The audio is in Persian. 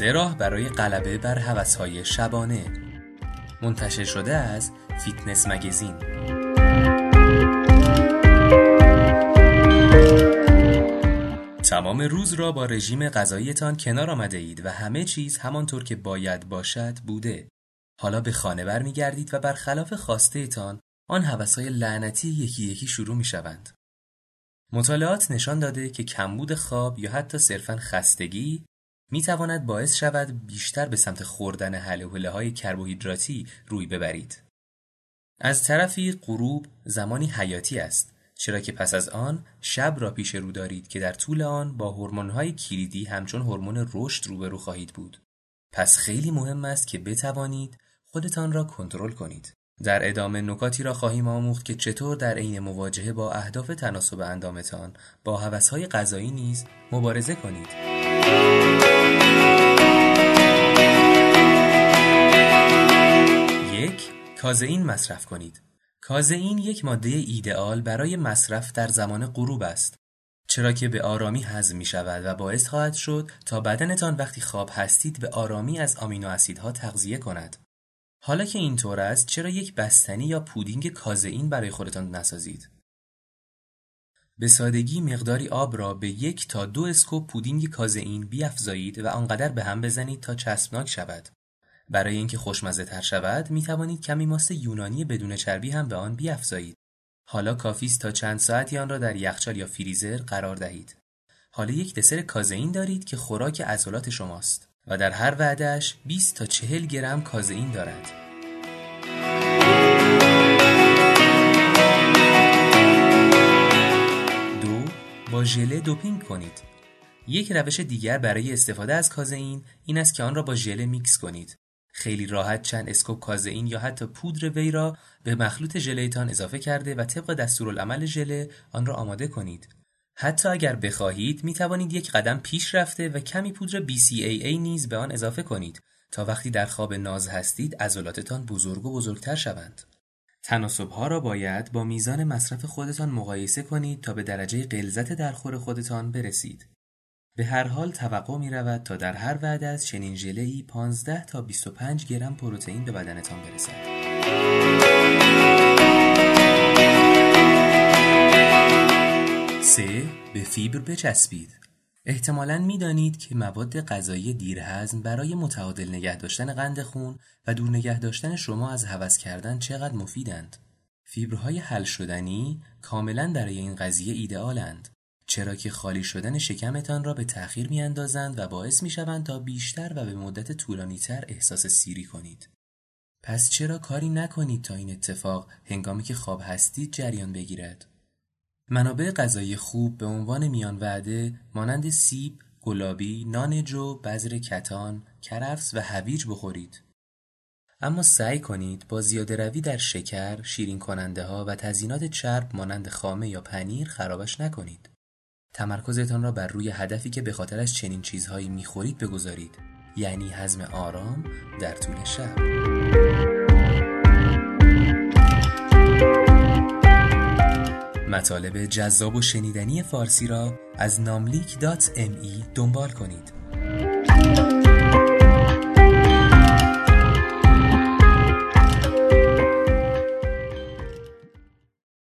سه راه برای غلبه بر هوسهای شبانه. منتشر شده از فیتنس مگزین. تمام روز را با رژیم غذاییتان کنار آمده اید و همه چیز همانطور که باید باشد بوده. حالا به خانه برمیگردید و برخلاف خواسته تان آن هوسهای لعنتی یکی یکی شروع می شوند. مطالعات نشان داده که کمبود خواب یا حتی صرفا خستگی می تواند باعث شود بیشتر به سمت خوردن حله های کربوهیدراتی روی ببرید. از طرفی غروب زمانی حیاتی است چرا که پس از آن شب را پیش رو دارید که در طول آن با های کلیدی همچون هورمون رشد روبرو خواهید بود. پس خیلی مهم است که بتوانید خودتان را کنترل کنید. در ادامه نکاتی را خواهیم آموخت که چطور در عین مواجهه با اهداف تناسب اندامتان با هوسهای غذایی نیز مبارزه کنید. یک کازئین مصرف کنید. کازئین یک ماده ایدئال برای مصرف در زمان غروب است. چرا که به آرامی هضم می شود و باعث خواهد شد تا بدنتان وقتی خواب هستید به آرامی از آمینو اسیدها تغذیه کند. حالا که اینطور است چرا یک بستنی یا پودینگ کازئین برای خودتان نسازید؟ به سادگی مقداری آب را به یک تا دو اسکوپ پودینگ کازئین بیافزایید و آنقدر به هم بزنید تا چسبناک شود. برای اینکه خوشمزه تر شود می توانید کمی ماست یونانی بدون چربی هم به آن بیافزایید. حالا کافی است تا چند ساعتی آن را در یخچال یا فریزر قرار دهید. حالا یک دسر کازئین دارید که خوراک عضلات شماست. و در هر وعدهش 20 تا 40 گرم کازئین دارد. ژله دوپینگ کنید. یک روش دیگر برای استفاده از کازئین این است که آن را با ژله میکس کنید. خیلی راحت چند scoop کازئین یا حتی پودر whey را به مخلوط ژله‌تان اضافه کرده و طبق دستورالعمل ژله آن را آماده کنید. حتی اگر بخواهید می توانید یک قدم پیش رفته و کمی پودر BCAA نیز به آن اضافه کنید تا وقتی در خواب ناز هستید عضلاتتان بزرگ و بزرگتر شوند. ها را باید با میزان مصرف خودتان مقایسه کنید تا به درجه غلظت درخور خودتان برسید. به هر حال توقع می رود تا در هر وعده از چنین ژله 15 تا 25 گرم پروتئین به بدنتان برسد. به فیبر بچسبید. احتمالا می‌دانید که مواد غذایی دیرهضم برای متعادل نگه داشتن قند خون و دور نگه داشتن شما از هوس کردن چقدر مفیدند. فیبرهای حل شدنی کاملا برای این قضیه ایدئالند. چرا که خالی شدن شکمتان را به تأخیر میاندازند و باعث می‌شوند تا بیشتر و به مدت طولانیتر احساس سیری کنید. پس چرا کاری نکنید تا این اتفاق هنگامی که خواب هستید جریان بگیرد؟ منابع غذایی خوب به عنوان میان وعده مانند سیب، گلابی، نان جو، بذر کتان، کرفس و هویج بخورید. اما سعی کنید با زیاده روی در شکر، شیرین کننده ها و تزینات چرب مانند خامه یا پنیر خرابش نکنید. تمرکزتان را بر روی هدفی که به خاطرش چنین چیزهایی می‌خورید بگذارید یعنی حزم آرام در طول شب. مطالب جذاب و شنیدنی فارسی را از ناملیک دات ام ای دنبال کنید.